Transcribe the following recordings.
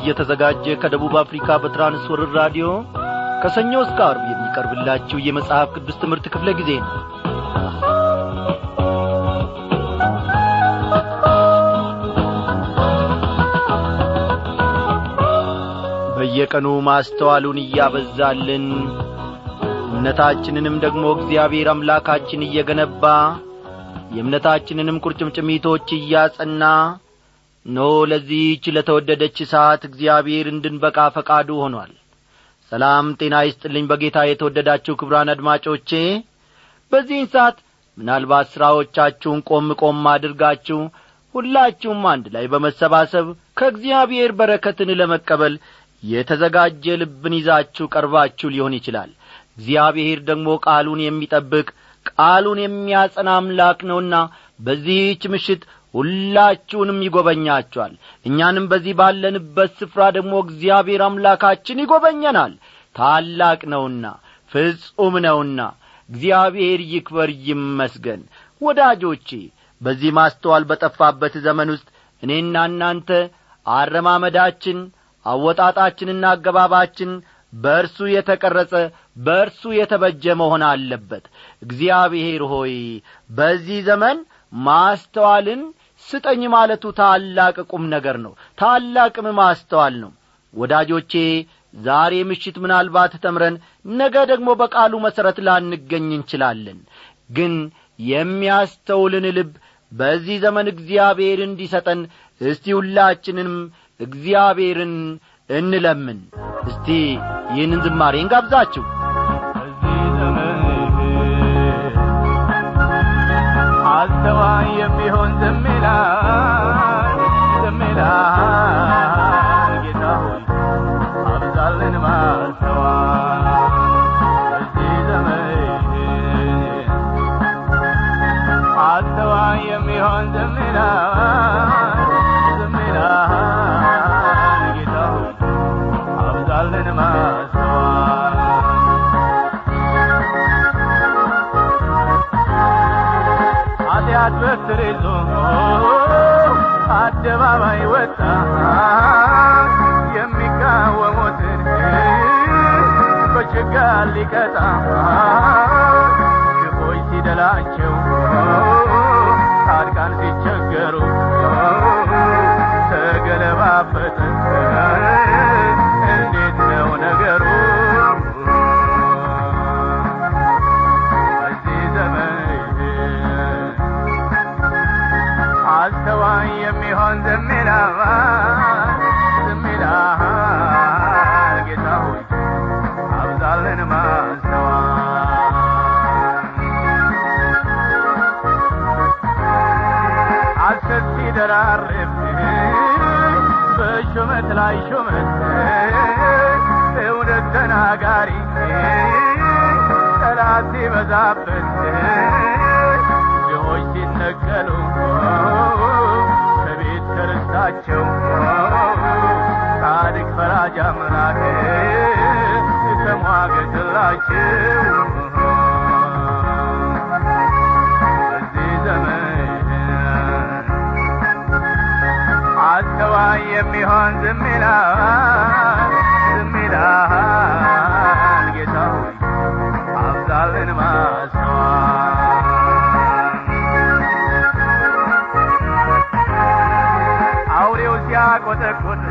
እየተዘጋጀ ከደቡብ አፍሪካ በትራንስወርር ራዲዮ ከሰኞ እስከ አርብ የሚቀርብላችሁ የመጽሐፍ ቅዱስ ትምህርት ክፍለ ጊዜ ነው። በየቀኑ ማስተዋሉን እያበዛልን እምነታችንንም ደግሞ እግዚአብሔር አምላካችን እየገነባ የእምነታችንንም ቁርጭምጭሚቶች እያጸና ኖ ለዚህች ለተወደደች ሰዓት እግዚአብሔር እንድንበቃ ፈቃዱ ሆኗል። ሰላም ጤና ይስጥልኝ በጌታ የተወደዳችሁ ክብራን አድማጮቼ። በዚህን ሰዓት ምናልባት ሥራዎቻችሁን ቆም ቆም አድርጋችሁ ሁላችሁም አንድ ላይ በመሰባሰብ ከእግዚአብሔር በረከትን ለመቀበል የተዘጋጀ ልብን ይዛችሁ ቀርባችሁ ሊሆን ይችላል። እግዚአብሔር ደግሞ ቃሉን የሚጠብቅ ቃሉን የሚያጸና አምላክ ነውና በዚህች ምሽት ሁላችሁንም ይጐበኛችኋል። እኛንም በዚህ ባለንበት ስፍራ ደግሞ እግዚአብሔር አምላካችን ይጐበኘናል። ታላቅ ነውና ፍጹም ነውና እግዚአብሔር ይክበር ይመስገን። ወዳጆቼ በዚህ ማስተዋል በጠፋበት ዘመን ውስጥ እኔና እናንተ አረማመዳችን አወጣጣችንና አገባባችን በእርሱ የተቀረጸ በእርሱ የተበጀ መሆን አለበት። እግዚአብሔር ሆይ በዚህ ዘመን ማስተዋልን ስጠኝ ማለቱ ታላቅ ቁም ነገር ነው ታላቅም ማስተዋል ነው። ወዳጆቼ ዛሬ ምሽት ምናልባት ተምረን ነገ ደግሞ በቃሉ መሠረት ላንገኝ እንችላለን። ግን የሚያስተውልን ልብ በዚህ ዘመን እግዚአብሔር እንዲሰጠን እስቲ ሁላችንም እግዚአብሔርን እንለምን። እስቲ ይህንን ዝማሬ እንጋብዛችሁ የሚቃወሙትን በችጋር ሊቀጣ ክፎች ሲደላቸው ጻድቃን ሲቸገሩ ተገለባበጠ ላይ ሹመት እውነት ተናጋሪ ጠላት ሲበዛበት ድሆች ሲነቀሉ ከቤት ከርስታቸው ጻድቅ ፈራጅ አምላክ ተሟገትላቸው የሚሆን ዝም ይላል ዝም ይላል ጌታ አብዛልን ማስተዋል። አውሬው ሲያቆጠቁጥ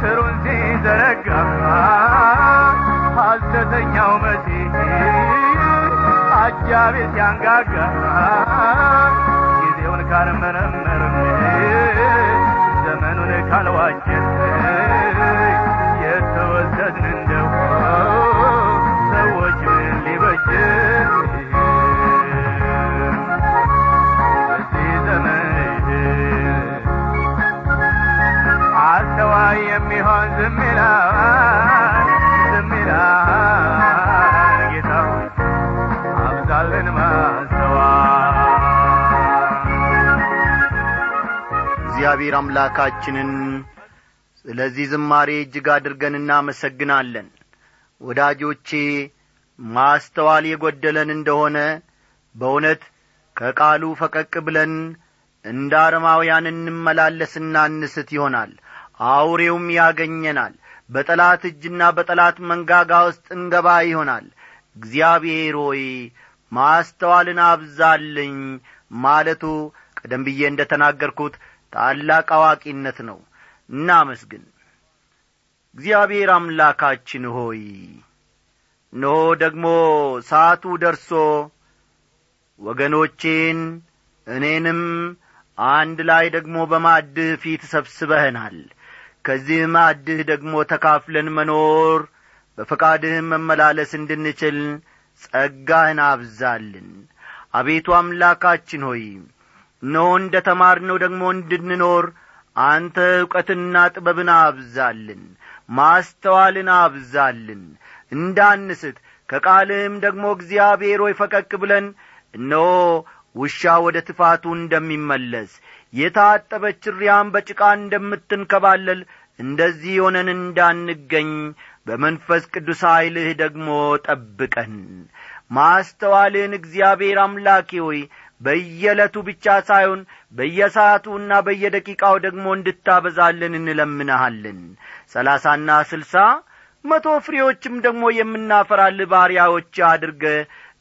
ስሩን ሲዘረጋ ሐሰተኛው መሲህ አጃቤ ሲያንጋጋ ጊዜውን ካልመረመርን talawaj እግዚአብሔር አምላካችንን። ስለዚህ ዝማሬ እጅግ አድርገን እናመሰግናለን። ወዳጆቼ ማስተዋል የጐደለን እንደሆነ በእውነት ከቃሉ ፈቀቅ ብለን እንደ አረማውያን እንመላለስና እንስት ይሆናል። አውሬውም ያገኘናል። በጠላት እጅና በጠላት መንጋጋ ውስጥ እንገባ ይሆናል። እግዚአብሔር ሆይ ማስተዋልን አብዛልኝ ማለቱ ቀደም ብዬ እንደ ተናገርኩት ታላቅ አዋቂነት ነው። እናመስግን። እግዚአብሔር አምላካችን ሆይ እነሆ ደግሞ ሰዓቱ ደርሶ ወገኖቼን እኔንም አንድ ላይ ደግሞ በማዕድህ ፊት ሰብስበህናል። ከዚህ ማዕድህ ደግሞ ተካፍለን መኖር በፈቃድህም መመላለስ እንድንችል ጸጋህን አብዛልን። አቤቱ አምላካችን ሆይ እነሆ እንደ ተማርነው ደግሞ እንድንኖር አንተ ዕውቀትና ጥበብን አብዛልን ማስተዋልን አብዛልን። እንዳንስት ከቃልህም ደግሞ እግዚአብሔር ሆይ ፈቀቅ ብለን እነሆ ውሻ ወደ ትፋቱ እንደሚመለስ የታጠበች ሪያም በጭቃ እንደምትንከባለል እንደዚህ ሆነን እንዳንገኝ በመንፈስ ቅዱስ ኀይልህ ደግሞ ጠብቀን። ማስተዋልህን እግዚአብሔር አምላኬ ሆይ በየዕለቱ ብቻ ሳይሆን በየሰዓቱና በየደቂቃው ደግሞ እንድታበዛልን እንለምንሃለን። ሰላሳና ስልሳ መቶ ፍሬዎችም ደግሞ የምናፈራል። ባሪያዎች አድርገ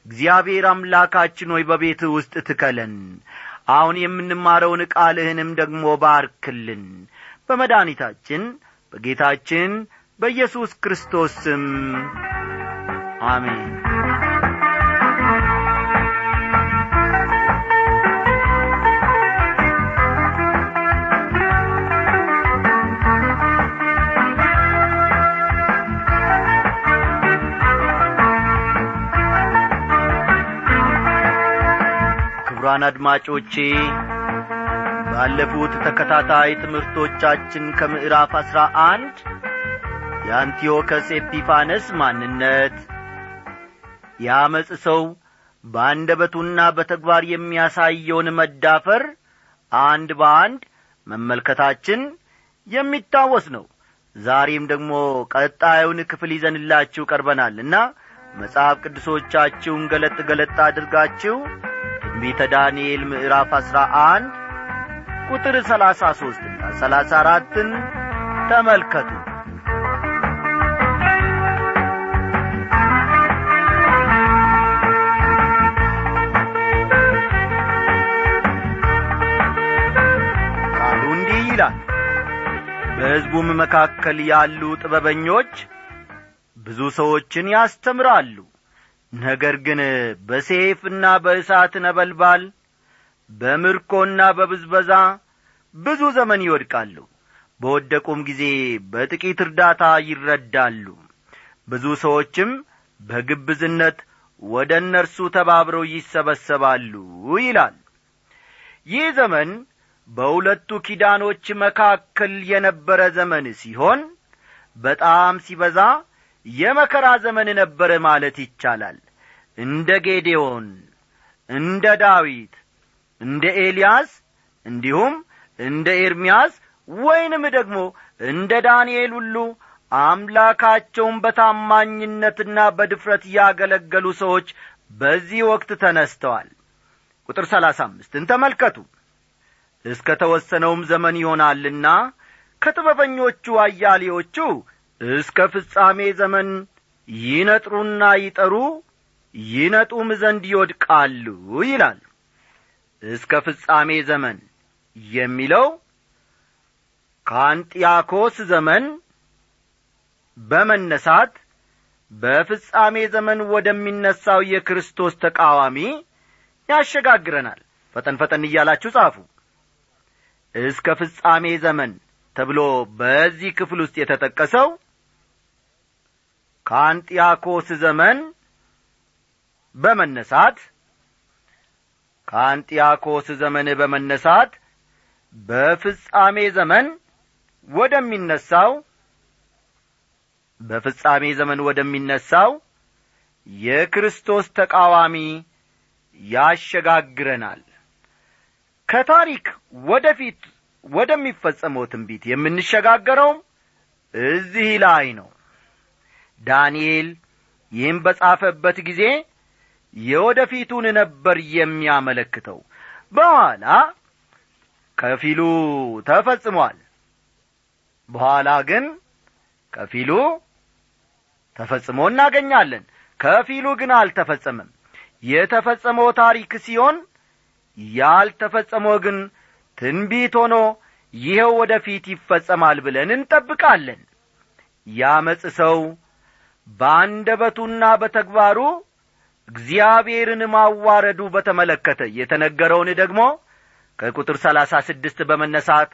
እግዚአብሔር አምላካችን ሆይ በቤትህ ውስጥ ትከለን። አሁን የምንማረውን ቃልህንም ደግሞ ባርክልን። በመድኃኒታችን በጌታችን በኢየሱስ ክርስቶስ ስም አሜን ክቡራን አድማጮቼ ባለፉት ተከታታይ ትምህርቶቻችን ከምዕራፍ አሥራ አንድ የአንቲዮከስ ኤጲፋነስ ማንነት። የአመፅ ሰው በአንደበቱና በተግባር የሚያሳየውን መዳፈር አንድ በአንድ መመልከታችን የሚታወስ ነው። ዛሬም ደግሞ ቀጣዩን ክፍል ይዘንላችሁ ቀርበናልና መጽሐፍ ቅዱሶቻችሁን ገለጥ ገለጥ አድርጋችሁ ትንቢተ ዳንኤል ምዕራፍ አሥራ አንድ ቁጥር ሰላሳ ሦስትና ሰላሳ አራትን ተመልከቱ። ቃሉ እንዲህ ይላል በሕዝቡም መካከል ያሉ ጥበበኞች ብዙ ሰዎችን ያስተምራሉ ነገር ግን በሴፍና በእሳት ነበልባል በምርኮና በብዝበዛ ብዙ ዘመን ይወድቃሉ። በወደቁም ጊዜ በጥቂት እርዳታ ይረዳሉ። ብዙ ሰዎችም በግብዝነት ወደ እነርሱ ተባብረው ይሰበሰባሉ ይላል። ይህ ዘመን በሁለቱ ኪዳኖች መካከል የነበረ ዘመን ሲሆን በጣም ሲበዛ የመከራ ዘመን ነበረ ማለት ይቻላል እንደ ጌዴዎን እንደ ዳዊት እንደ ኤልያስ እንዲሁም እንደ ኤርምያስ ወይንም ደግሞ እንደ ዳንኤል ሁሉ አምላካቸውን በታማኝነትና በድፍረት ያገለገሉ ሰዎች በዚህ ወቅት ተነስተዋል። ቁጥር ሰላሳ አምስትን ተመልከቱ። እስከ ተወሰነውም ዘመን ይሆናልና ከጥበበኞቹ አያሌዎቹ እስከ ፍጻሜ ዘመን ይነጥሩና ይጠሩ ይነጡም ዘንድ ይወድቃሉ ይላል። እስከ ፍጻሜ ዘመን የሚለው ከአንጢያኮስ ዘመን በመነሳት በፍጻሜ ዘመን ወደሚነሳው የክርስቶስ ተቃዋሚ ያሸጋግረናል። ፈጠን ፈጠን እያላችሁ ጻፉ። እስከ ፍጻሜ ዘመን ተብሎ በዚህ ክፍል ውስጥ የተጠቀሰው ከአንጢያኮስ ዘመን በመነሳት ከአንጢያኮስ ዘመን በመነሳት በፍጻሜ ዘመን ወደሚነሳው በፍጻሜ ዘመን ወደሚነሳው የክርስቶስ ተቃዋሚ ያሸጋግረናል። ከታሪክ ወደፊት ወደሚፈጸመው ትንቢት የምንሸጋገረውም እዚህ ላይ ነው። ዳንኤል ይህም በጻፈበት ጊዜ የወደፊቱን ነበር የሚያመለክተው። በኋላ ከፊሉ ተፈጽሟል። በኋላ ግን ከፊሉ ተፈጽሞ እናገኛለን። ከፊሉ ግን አልተፈጸመም። የተፈጸመው ታሪክ ሲሆን ያልተፈጸመው ግን ትንቢት ሆኖ ይኸው ወደ ፊት ይፈጸማል ብለን እንጠብቃለን። ያመፅ ሰው በአንደበቱና በተግባሩ እግዚአብሔርን ማዋረዱ በተመለከተ የተነገረውን ደግሞ ከቁጥር ሰላሳ ስድስት በመነሳት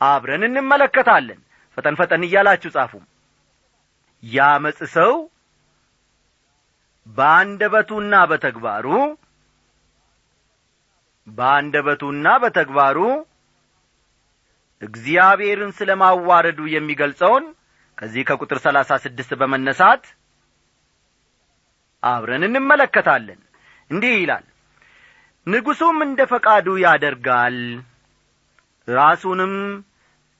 አብረን እንመለከታለን። ፈጠን ፈጠን እያላችሁ ጻፉ። ያመፅ ሰው በአንደበቱና በተግባሩ በአንደበቱና በተግባሩ እግዚአብሔርን ስለ ማዋረዱ የሚገልጸውን ከዚህ ከቁጥር ሰላሳ ስድስት በመነሳት አብረን እንመለከታለን። እንዲህ ይላል። ንጉሡም እንደ ፈቃዱ ያደርጋል ራሱንም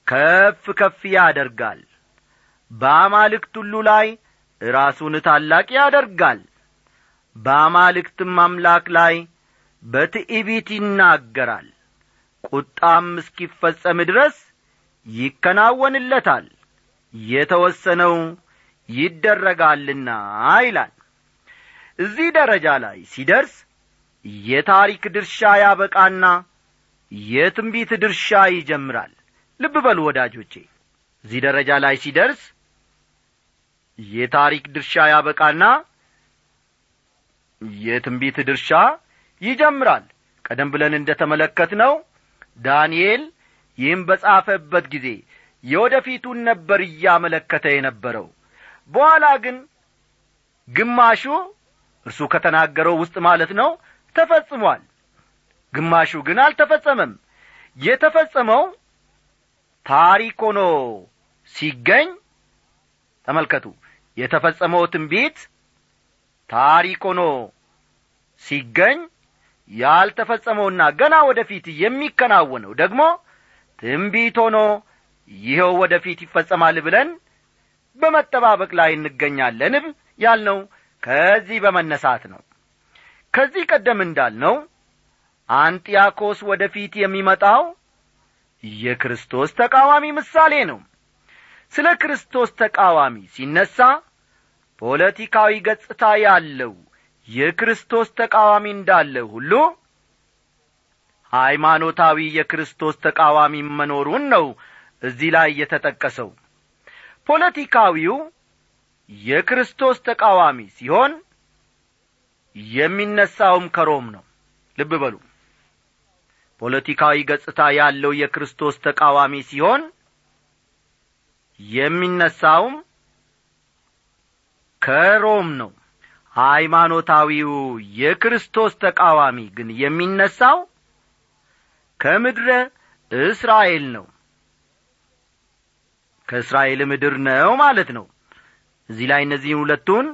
ከፍ ከፍ ያደርጋል። በአማልክት ሁሉ ላይ ራሱን ታላቅ ያደርጋል። በአማልክትም አምላክ ላይ በትዕቢት ይናገራል። ቁጣም እስኪፈጸም ድረስ ይከናወንለታል። የተወሰነው ይደረጋልና ይላል እዚህ ደረጃ ላይ ሲደርስ የታሪክ ድርሻ ያበቃና የትንቢት ድርሻ ይጀምራል። ልብ በሉ ወዳጆቼ። እዚህ ደረጃ ላይ ሲደርስ የታሪክ ድርሻ ያበቃና የትንቢት ድርሻ ይጀምራል። ቀደም ብለን እንደ ተመለከት ነው ዳንኤል ይህም በጻፈበት ጊዜ የወደፊቱን ነበር እያመለከተ የነበረው። በኋላ ግን ግማሹ እርሱ ከተናገረው ውስጥ ማለት ነው ተፈጽሟል። ግማሹ ግን አልተፈጸመም። የተፈጸመው ታሪክ ሆኖ ሲገኝ ተመልከቱ የተፈጸመው ትንቢት ታሪክ ሆኖ ሲገኝ ያልተፈጸመውና ገና ወደፊት የሚከናወነው ደግሞ ትንቢት ሆኖ ይኸው ወደፊት ይፈጸማል ብለን በመጠባበቅ ላይ እንገኛለን ያልነው ከዚህ በመነሳት ነው። ከዚህ ቀደም እንዳልነው አንጢያኮስ ወደፊት የሚመጣው የክርስቶስ ተቃዋሚ ምሳሌ ነው። ስለ ክርስቶስ ተቃዋሚ ሲነሣ ፖለቲካዊ ገጽታ ያለው የክርስቶስ ተቃዋሚ እንዳለ ሁሉ ሃይማኖታዊ የክርስቶስ ተቃዋሚ መኖሩን ነው እዚህ ላይ የተጠቀሰው። ፖለቲካዊው የክርስቶስ ተቃዋሚ ሲሆን የሚነሳውም ከሮም ነው። ልብ በሉ። ፖለቲካዊ ገጽታ ያለው የክርስቶስ ተቃዋሚ ሲሆን የሚነሳውም ከሮም ነው። ሃይማኖታዊው የክርስቶስ ተቃዋሚ ግን የሚነሳው ከምድረ እስራኤል ነው። ከእስራኤል ምድር ነው ማለት ነው እዚህ ላይ እነዚህን ሁለቱን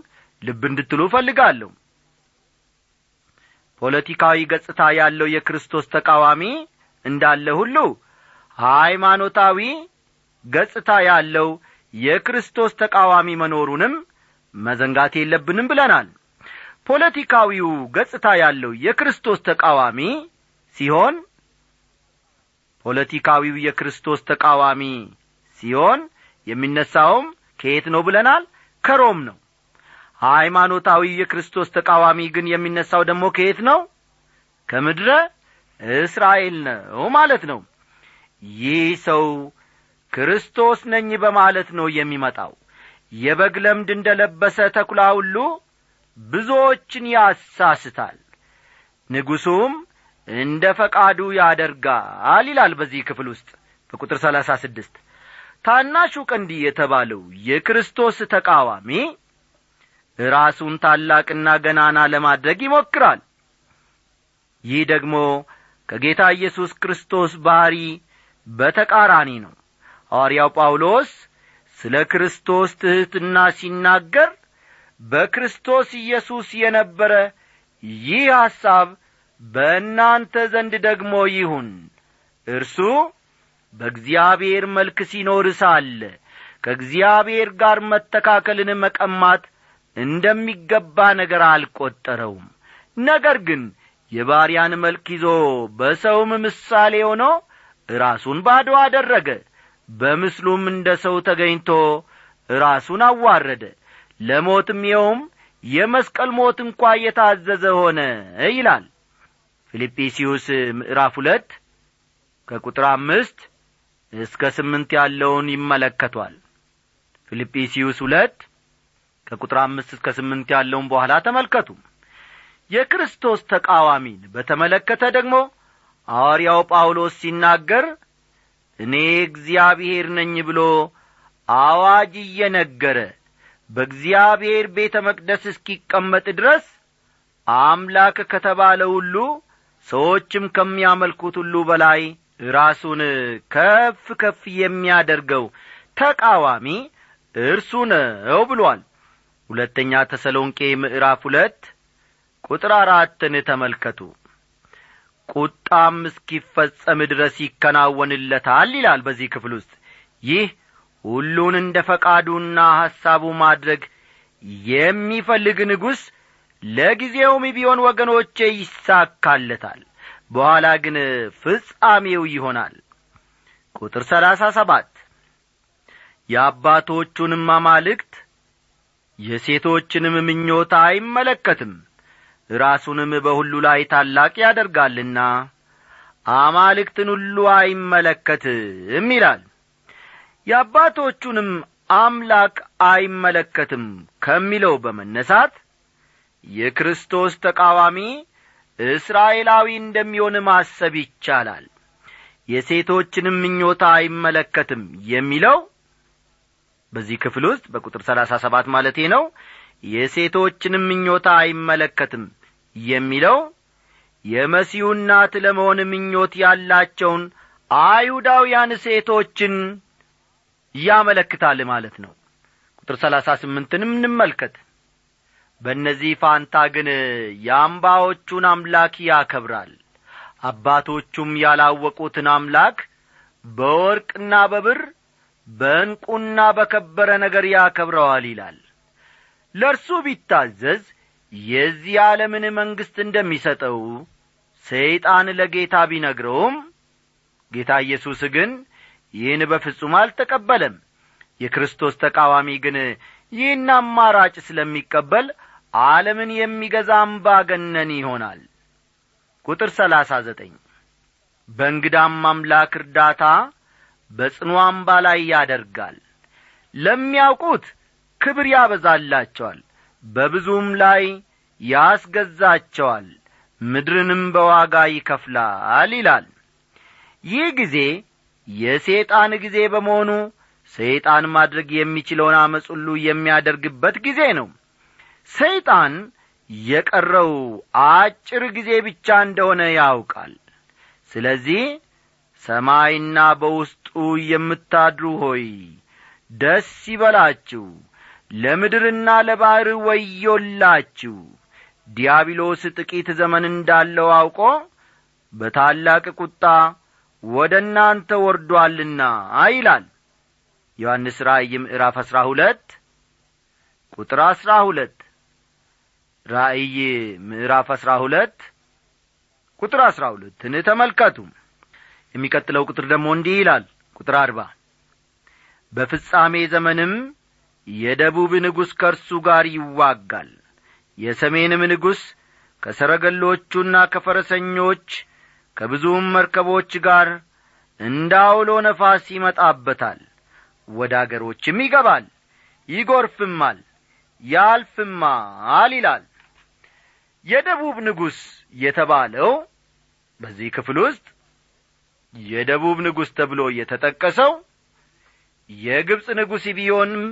ልብ እንድትሉ እፈልጋለሁ። ፖለቲካዊ ገጽታ ያለው የክርስቶስ ተቃዋሚ እንዳለ ሁሉ ሃይማኖታዊ ገጽታ ያለው የክርስቶስ ተቃዋሚ መኖሩንም መዘንጋት የለብንም ብለናል። ፖለቲካዊው ገጽታ ያለው የክርስቶስ ተቃዋሚ ሲሆን ፖለቲካዊው የክርስቶስ ተቃዋሚ ሲሆን የሚነሳውም ከየት ነው ብለናል ከሮም ነው። ሃይማኖታዊ የክርስቶስ ተቃዋሚ ግን የሚነሳው ደግሞ ከየት ነው? ከምድረ እስራኤል ነው ማለት ነው። ይህ ሰው ክርስቶስ ነኝ በማለት ነው የሚመጣው። የበግ ለምድ እንደ ለበሰ ተኩላ ሁሉ ብዙዎችን ያሳስታል። ንጉሡም እንደ ፈቃዱ ያደርጋል ይላል በዚህ ክፍል ውስጥ በቁጥር ሰላሳ ስድስት ታናሹ ቀንዲ የተባለው የክርስቶስ ተቃዋሚ ራሱን ታላቅና ገናና ለማድረግ ይሞክራል። ይህ ደግሞ ከጌታ ኢየሱስ ክርስቶስ ባሕሪ በተቃራኒ ነው። ሐዋርያው ጳውሎስ ስለ ክርስቶስ ትሕትና ሲናገር በክርስቶስ ኢየሱስ የነበረ ይህ ሐሳብ በእናንተ ዘንድ ደግሞ ይሁን። እርሱ በእግዚአብሔር መልክ ሲኖር ሳለ ከእግዚአብሔር ጋር መተካከልን መቀማት እንደሚገባ ነገር አልቈጠረውም ነገር ግን የባሪያን መልክ ይዞ በሰውም ምሳሌ ሆኖ ራሱን ባዶ አደረገ። በምስሉም እንደ ሰው ተገኝቶ ራሱን አዋረደ። ለሞትም ይኸውም የመስቀል ሞት እንኳ እየታዘዘ ሆነ ይላል። ፊልጵስዩስ ምዕራፍ ሁለት ከቁጥር አምስት እስከ ስምንት ያለውን ይመለከቷል። ፊልጵስዩስ ሁለት ከቁጥር አምስት እስከ ስምንት ያለውን በኋላ ተመልከቱ። የክርስቶስ ተቃዋሚን በተመለከተ ደግሞ ሐዋርያው ጳውሎስ ሲናገር እኔ እግዚአብሔር ነኝ ብሎ አዋጅ እየነገረ በእግዚአብሔር ቤተ መቅደስ እስኪቀመጥ ድረስ አምላክ ከተባለ ሁሉ ሰዎችም ከሚያመልኩት ሁሉ በላይ ራሱን ከፍ ከፍ የሚያደርገው ተቃዋሚ እርሱ ነው ብሏል። ሁለተኛ ተሰሎንቄ ምዕራፍ ሁለት ቁጥር አራትን ተመልከቱ። ቁጣም እስኪፈጸም ድረስ ይከናወንለታል ይላል በዚህ ክፍል ውስጥ። ይህ ሁሉን እንደ ፈቃዱና ሐሳቡ ማድረግ የሚፈልግ ንጉሥ ለጊዜውም ቢሆን ወገኖቼ ይሳካለታል በኋላ ግን ፍጻሜው ይሆናል። ቁጥር ሰላሳ ሰባት የአባቶቹንም አማልክት የሴቶችንም ምኞታ አይመለከትም። ራሱንም በሁሉ ላይ ታላቅ ያደርጋልና አማልክትን ሁሉ አይመለከትም ይላል። የአባቶቹንም አምላክ አይመለከትም ከሚለው በመነሳት የክርስቶስ ተቃዋሚ እስራኤላዊ እንደሚሆን ማሰብ ይቻላል። የሴቶችንም ምኞታ አይመለከትም የሚለው በዚህ ክፍል ውስጥ በቁጥር ሰላሳ ሰባት ማለቴ ነው። የሴቶችንም ምኞታ አይመለከትም የሚለው የመሲሁ እናት ለመሆን ምኞት ያላቸውን አይሁዳውያን ሴቶችን ያመለክታል ማለት ነው። ቁጥር ሰላሳ ስምንትንም እንመልከት በእነዚህ ፋንታ ግን የአምባዎቹን አምላክ ያከብራል። አባቶቹም ያላወቁትን አምላክ በወርቅና በብር በእንቁና በከበረ ነገር ያከብረዋል ይላል። ለእርሱ ቢታዘዝ የዚህ ዓለምን መንግሥት እንደሚሰጠው ሰይጣን ለጌታ ቢነግረውም ጌታ ኢየሱስ ግን ይህን በፍጹም አልተቀበለም። የክርስቶስ ተቃዋሚ ግን ይህን አማራጭ ስለሚቀበል ዓለምን የሚገዛ አምባገነን ይሆናል። ቁጥር ሰላሳ ዘጠኝ በእንግዳም አምላክ እርዳታ በጽኑ አምባ ላይ ያደርጋል። ለሚያውቁት ክብር ያበዛላቸዋል በብዙም ላይ ያስገዛቸዋል ምድርንም በዋጋ ይከፍላል ይላል። ይህ ጊዜ የሰይጣን ጊዜ በመሆኑ ሰይጣን ማድረግ የሚችለውን አመፅ ሁሉ የሚያደርግበት ጊዜ ነው ሰይጣን የቀረው አጭር ጊዜ ብቻ እንደሆነ ያውቃል። ስለዚህ ሰማይና በውስጡ የምታድሩ ሆይ ደስ ይበላችሁ። ለምድርና ለባሕር ወዮላችሁ። ዲያብሎስ ጥቂት ዘመን እንዳለው አውቆ በታላቅ ቁጣ ወደ እናንተ ወርዶአልና ይላል ዮሐንስ ራእይ ምዕራፍ አሥራ ሁለት ቁጥር አሥራ ሁለት ራእይ ምዕራፍ አሥራ ሁለት ቁጥር አሥራ ሁለትን ተመልከቱ። የሚቀጥለው ቁጥር ደግሞ እንዲህ ይላል። ቁጥር አርባ በፍጻሜ ዘመንም የደቡብ ንጉሥ ከእርሱ ጋር ይዋጋል። የሰሜንም ንጉሥ ከሰረገሎቹና ከፈረሰኞች ከብዙም መርከቦች ጋር እንዳውሎ ነፋስ ይመጣበታል። ወደ አገሮችም ይገባል ይጐርፍማል ያልፍማል ይላል የደቡብ ንጉሥ የተባለው በዚህ ክፍል ውስጥ የደቡብ ንጉሥ ተብሎ የተጠቀሰው የግብፅ ንጉሥ ቢሆንም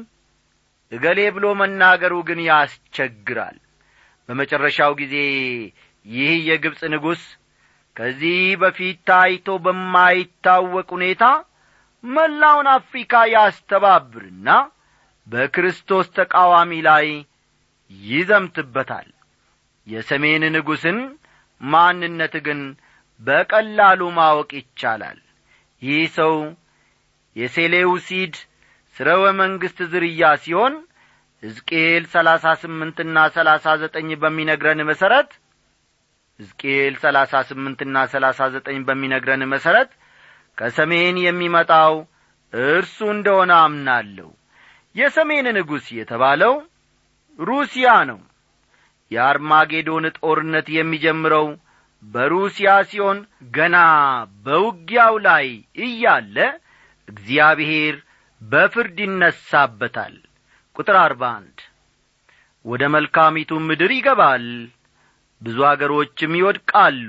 እገሌ ብሎ መናገሩ ግን ያስቸግራል። በመጨረሻው ጊዜ ይህ የግብፅ ንጉሥ ከዚህ በፊት ታይቶ በማይታወቅ ሁኔታ መላውን አፍሪካ ያስተባብርና በክርስቶስ ተቃዋሚ ላይ ይዘምትበታል የሰሜን ንጉሥን ማንነት ግን በቀላሉ ማወቅ ይቻላል። ይህ ሰው የሴሌውሲድ ስረወ መንግሥት ዝርያ ሲሆን ሕዝቅኤል ሰላሳ ስምንትና ሰላሳ ዘጠኝ በሚነግረን መሠረት ሕዝቅኤል ሰላሳ ስምንትና ሰላሳ ዘጠኝ በሚነግረን መሠረት ከሰሜን የሚመጣው እርሱ እንደሆነ አምናለሁ። የሰሜን ንጉሥ የተባለው ሩሲያ ነው የአርማጌዶን ጦርነት የሚጀምረው በሩሲያ ሲሆን ገና በውጊያው ላይ እያለ እግዚአብሔር በፍርድ ይነሳበታል። ቁጥር አርባ አንድ ወደ መልካሚቱ ምድር ይገባል ብዙ አገሮችም ይወድቃሉ።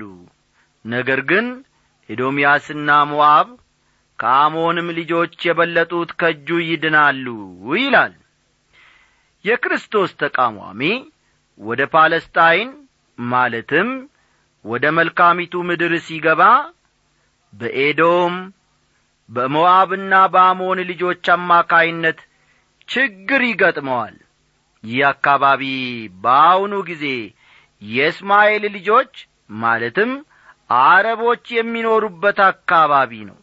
ነገር ግን ኤዶምያስና ሞዓብ ከአሞንም ልጆች የበለጡት ከእጁ ይድናሉ ይላል። የክርስቶስ ተቃዋሚ ወደ ፓለስታይን ማለትም ወደ መልካሚቱ ምድር ሲገባ በኤዶም በሞዓብና በአሞን ልጆች አማካይነት ችግር ይገጥመዋል። ይህ አካባቢ በአሁኑ ጊዜ የእስማኤል ልጆች ማለትም አረቦች የሚኖሩበት አካባቢ ነው።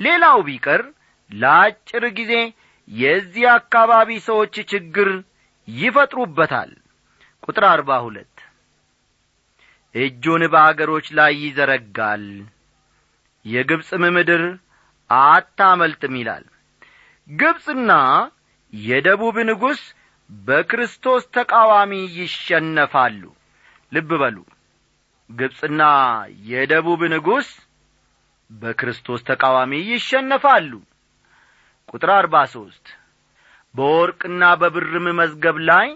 ሌላው ቢቀር ለአጭር ጊዜ የዚህ አካባቢ ሰዎች ችግር ይፈጥሩበታል ቁጥር አርባ ሁለት። እጁን በአገሮች ላይ ይዘረጋል። የግብፅም ምድር አታመልጥም ይላል። ግብፅና የደቡብ ንጉሥ በክርስቶስ ተቃዋሚ ይሸነፋሉ። ልብ በሉ። ግብፅና የደቡብ ንጉሥ በክርስቶስ ተቃዋሚ ይሸነፋሉ። ቁጥር አርባ ሦስት በወርቅና በብርም መዝገብ ላይ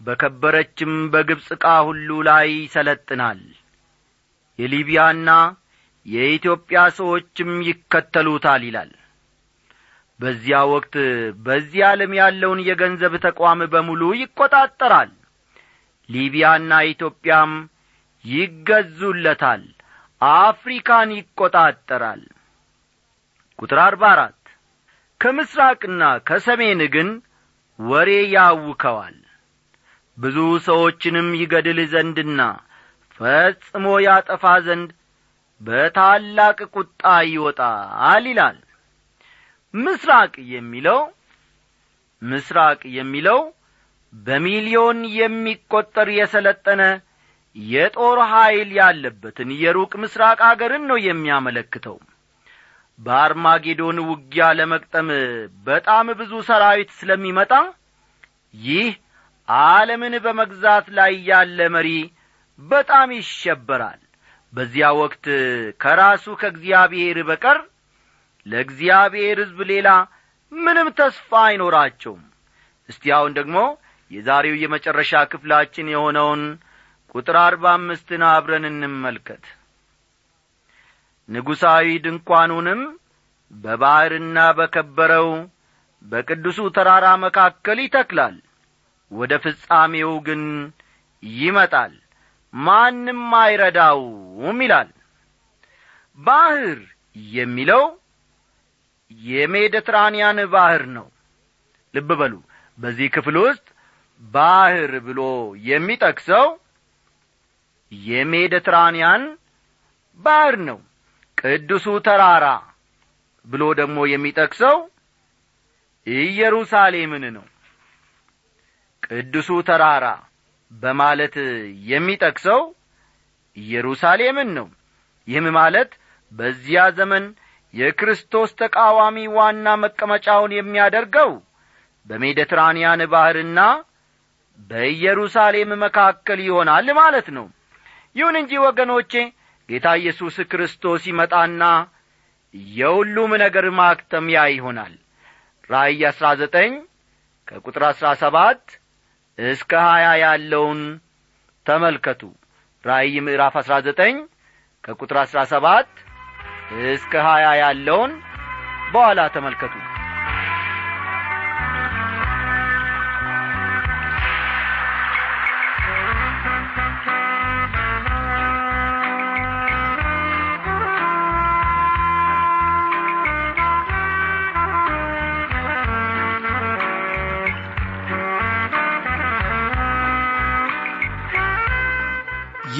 በከበረችም በግብፅ ዕቃ ሁሉ ላይ ይሰለጥናል። የሊቢያና የኢትዮጵያ ሰዎችም ይከተሉታል ይላል። በዚያ ወቅት በዚህ ዓለም ያለውን የገንዘብ ተቋም በሙሉ ይቈጣጠራል ሊቢያና ኢትዮጵያም ይገዙለታል አፍሪካን ይቈጣጠራል ቁጥር አርባ አራት ከምስራቅና ከሰሜን ግን ወሬ ያውከዋል ብዙ ሰዎችንም ይገድል ዘንድና ፈጽሞ ያጠፋ ዘንድ በታላቅ ቁጣ ይወጣል ይላል። ምስራቅ የሚለው ምስራቅ የሚለው በሚሊዮን የሚቈጠር የሰለጠነ የጦር ኀይል ያለበትን የሩቅ ምስራቅ አገርን ነው የሚያመለክተው። በአርማጌዶን ውጊያ ለመቅጠም በጣም ብዙ ሰራዊት ስለሚመጣ ይህ ዓለምን በመግዛት ላይ ያለ መሪ በጣም ይሸበራል። በዚያ ወቅት ከራሱ ከእግዚአብሔር በቀር ለእግዚአብሔር ሕዝብ ሌላ ምንም ተስፋ አይኖራቸውም። እስቲ አሁን ደግሞ የዛሬው የመጨረሻ ክፍላችን የሆነውን ቁጥር አርባ አምስትን አብረን እንመልከት። ንጉሣዊ ድንኳኑንም በባሕርና በከበረው በቅዱሱ ተራራ መካከል ይተክላል ወደ ፍጻሜው ግን ይመጣል። ማንም አይረዳውም ይላል። ባሕር የሚለው የሜዲትራንያን ባሕር ነው። ልብ በሉ። በዚህ ክፍል ውስጥ ባሕር ብሎ የሚጠቅሰው የሜዲትራንያን ባሕር ነው። ቅዱሱ ተራራ ብሎ ደግሞ የሚጠቅሰው ኢየሩሳሌምን ነው ቅዱሱ ተራራ በማለት የሚጠቅሰው ኢየሩሳሌምን ነው። ይህም ማለት በዚያ ዘመን የክርስቶስ ተቃዋሚ ዋና መቀመጫውን የሚያደርገው በሜዲትራንያን ባሕርና በኢየሩሳሌም መካከል ይሆናል ማለት ነው። ይሁን እንጂ ወገኖቼ ጌታ ኢየሱስ ክርስቶስ ይመጣና የሁሉም ነገር ማክተሚያ ይሆናል። ራእይ አሥራ ዘጠኝ ከቁጥር አሥራ ሰባት እስከ ሀያ ያለውን ተመልከቱ። ራእይ ምዕራፍ አሥራ ዘጠኝ ከቁጥር አሥራ ሰባት እስከ ሀያ ያለውን በኋላ ተመልከቱ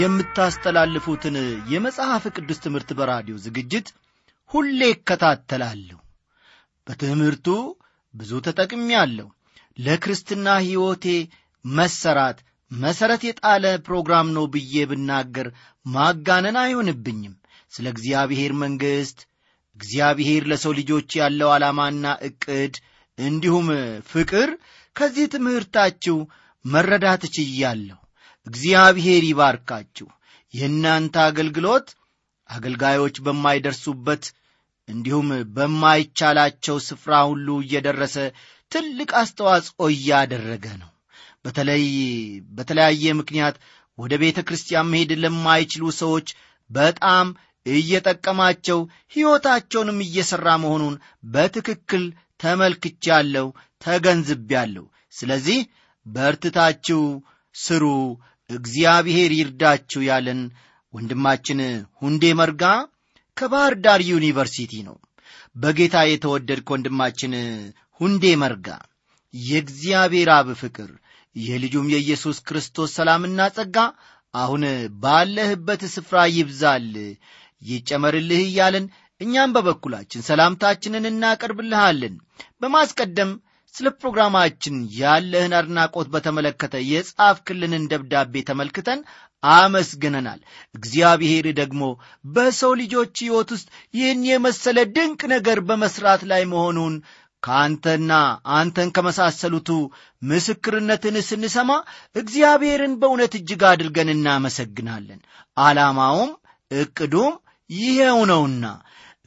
የምታስተላልፉትን የመጽሐፍ ቅዱስ ትምህርት በራዲዮ ዝግጅት ሁሌ እከታተላለሁ። በትምህርቱ ብዙ ተጠቅሜአለሁ ለክርስትና ሕይወቴ መሰራት መሠረት የጣለ ፕሮግራም ነው ብዬ ብናገር ማጋነን አይሆንብኝም። ስለ እግዚአብሔር መንግሥት እግዚአብሔር ለሰው ልጆች ያለው ዓላማና ዕቅድ እንዲሁም ፍቅር ከዚህ ትምህርታችሁ መረዳት ችያለሁ። እግዚአብሔር ይባርካችሁ። የእናንተ አገልግሎት አገልጋዮች በማይደርሱበት እንዲሁም በማይቻላቸው ስፍራ ሁሉ እየደረሰ ትልቅ አስተዋጽኦ እያደረገ ነው። በተለይ በተለያየ ምክንያት ወደ ቤተ ክርስቲያን መሄድ ለማይችሉ ሰዎች በጣም እየጠቀማቸው ሕይወታቸውንም እየሠራ መሆኑን በትክክል ተመልክቻለሁ፣ ተገንዝቤያለሁ። ስለዚህ በርትታችሁ ስሩ፣ እግዚአብሔር ይርዳችሁ ያለን ወንድማችን ሁንዴ መርጋ ከባህር ዳር ዩኒቨርሲቲ ነው። በጌታ የተወደድክ ወንድማችን ሁንዴ መርጋ የእግዚአብሔር አብ ፍቅር የልጁም የኢየሱስ ክርስቶስ ሰላምና ጸጋ አሁን ባለህበት ስፍራ ይብዛል ይጨመርልህ እያለን እኛም በበኩላችን ሰላምታችንን እናቀርብልሃለን። በማስቀደም ስለ ፕሮግራማችን ያለህን አድናቆት በተመለከተ የጻፍክልንን ደብዳቤ ተመልክተን አመስግነናል። እግዚአብሔር ደግሞ በሰው ልጆች ሕይወት ውስጥ ይህን የመሰለ ድንቅ ነገር በመሥራት ላይ መሆኑን ከአንተና አንተን ከመሳሰሉቱ ምስክርነትን ስንሰማ እግዚአብሔርን በእውነት እጅግ አድርገን እናመሰግናለን። ዓላማውም ዕቅዱም ይሄው ነውና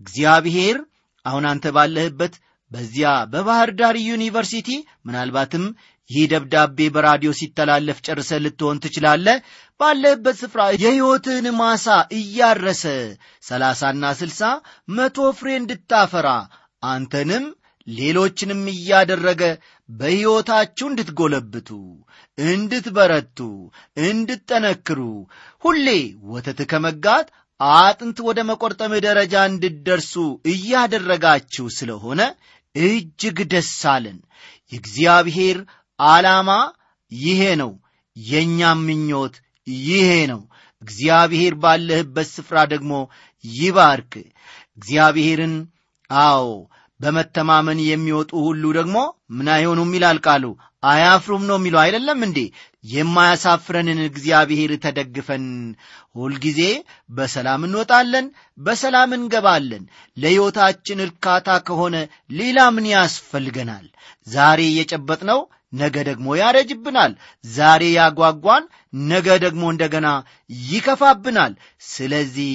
እግዚአብሔር አሁን አንተ ባለህበት በዚያ በባህር ዳር ዩኒቨርሲቲ ምናልባትም ይህ ደብዳቤ በራዲዮ ሲተላለፍ ጨርሰ ልትሆን ትችላለህ። ባለህበት ስፍራ የሕይወትህን ማሳ እያረሰ ሰላሳና ስልሳ መቶ ፍሬ እንድታፈራ አንተንም ሌሎችንም እያደረገ በሕይወታችሁ እንድትጎለብቱ፣ እንድትበረቱ፣ እንድትጠነክሩ ሁሌ ወተት ከመጋት አጥንት ወደ መቆርጠም ደረጃ እንድትደርሱ እያደረጋችሁ ስለሆነ እጅግ ደስ አለን። የእግዚአብሔር ዓላማ ይሄ ነው። የእኛም ምኞት ይሄ ነው። እግዚአብሔር ባለህበት ስፍራ ደግሞ ይባርክ። እግዚአብሔርን አዎ በመተማመን የሚወጡ ሁሉ ደግሞ ምን አይሆኑም ይላል ቃሉ፣ አያፍሩም ነው የሚለው አይደለም እንዴ? የማያሳፍረንን እግዚአብሔር ተደግፈን ሁልጊዜ በሰላም እንወጣለን፣ በሰላም እንገባለን። ለሕይወታችን እርካታ ከሆነ ሌላ ምን ያስፈልገናል? ዛሬ የጨበጥነው ነገ ደግሞ ያረጅብናል። ዛሬ ያጓጓን ነገ ደግሞ እንደገና ይከፋብናል። ስለዚህ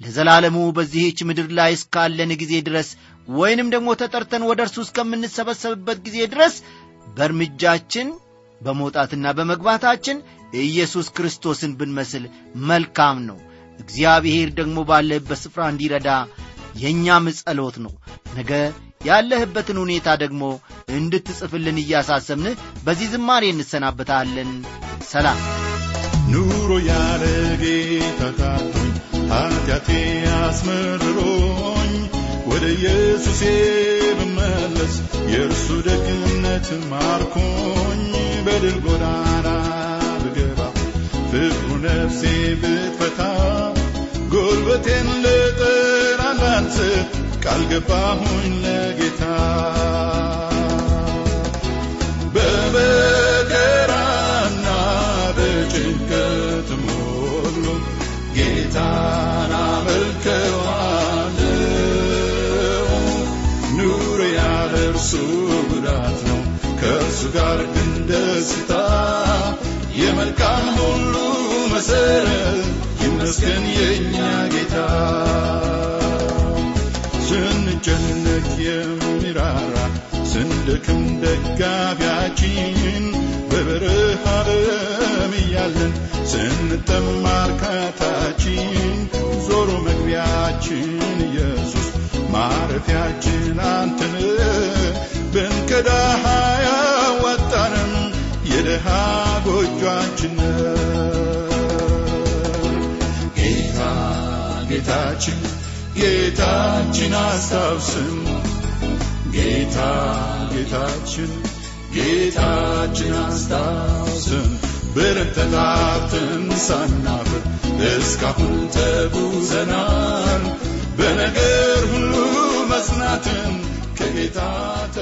ለዘላለሙ በዚህች ምድር ላይ እስካለን ጊዜ ድረስ ወይንም ደግሞ ተጠርተን ወደ እርሱ እስከምንሰበሰብበት ጊዜ ድረስ በእርምጃችን በመውጣትና በመግባታችን ኢየሱስ ክርስቶስን ብንመስል መልካም ነው። እግዚአብሔር ደግሞ ባለህበት ስፍራ እንዲረዳ የእኛም ጸሎት ነው። ነገ ያለህበትን ሁኔታ ደግሞ እንድትጽፍልን እያሳሰብን በዚህ ዝማሬ እንሰናበታለን። ሰላም። ኑሮ ያለ ጌታ ኃጢአቴ አስመርሮኝ ወደ ኢየሱሴ ብመለስ የእርሱ ደግነት ማርኮኝ በድል ጎዳና ብገባ ፍቅሩ ነፍሴ ብትፈታ ጉልበቴን ልጥር አላንስት ቃል ገባሁኝ ለጌታ በመከራና በጭንቀትም ሁሉ ጌታን አመልከዋለሁ። ጉዳት ነው፣ ከእርሱ ጋር ግን ደስታ። የመልካም ሁሉ መሰረት ይመስገን የእኛ ጌታ። ስንጨነቅ የሚራራ ስንደክም ደጋፊያችን በበረሃ ዓለም እያለን ስንጠማ እርካታችን ዞሮ መግቢያችን ማረፊያችን አንተን ብንከዳህ አያዋጣንም የድሃ ጎጇችን ጌታ ጌታችን ጌታችን አስታውስን ጌታ ጌታችን ጌታችን አስታውስን ብረተታትን ሳናፍር እስካሁን ተጉዘናል በነገር ሁሉ መጽናትን ከጌታ ተ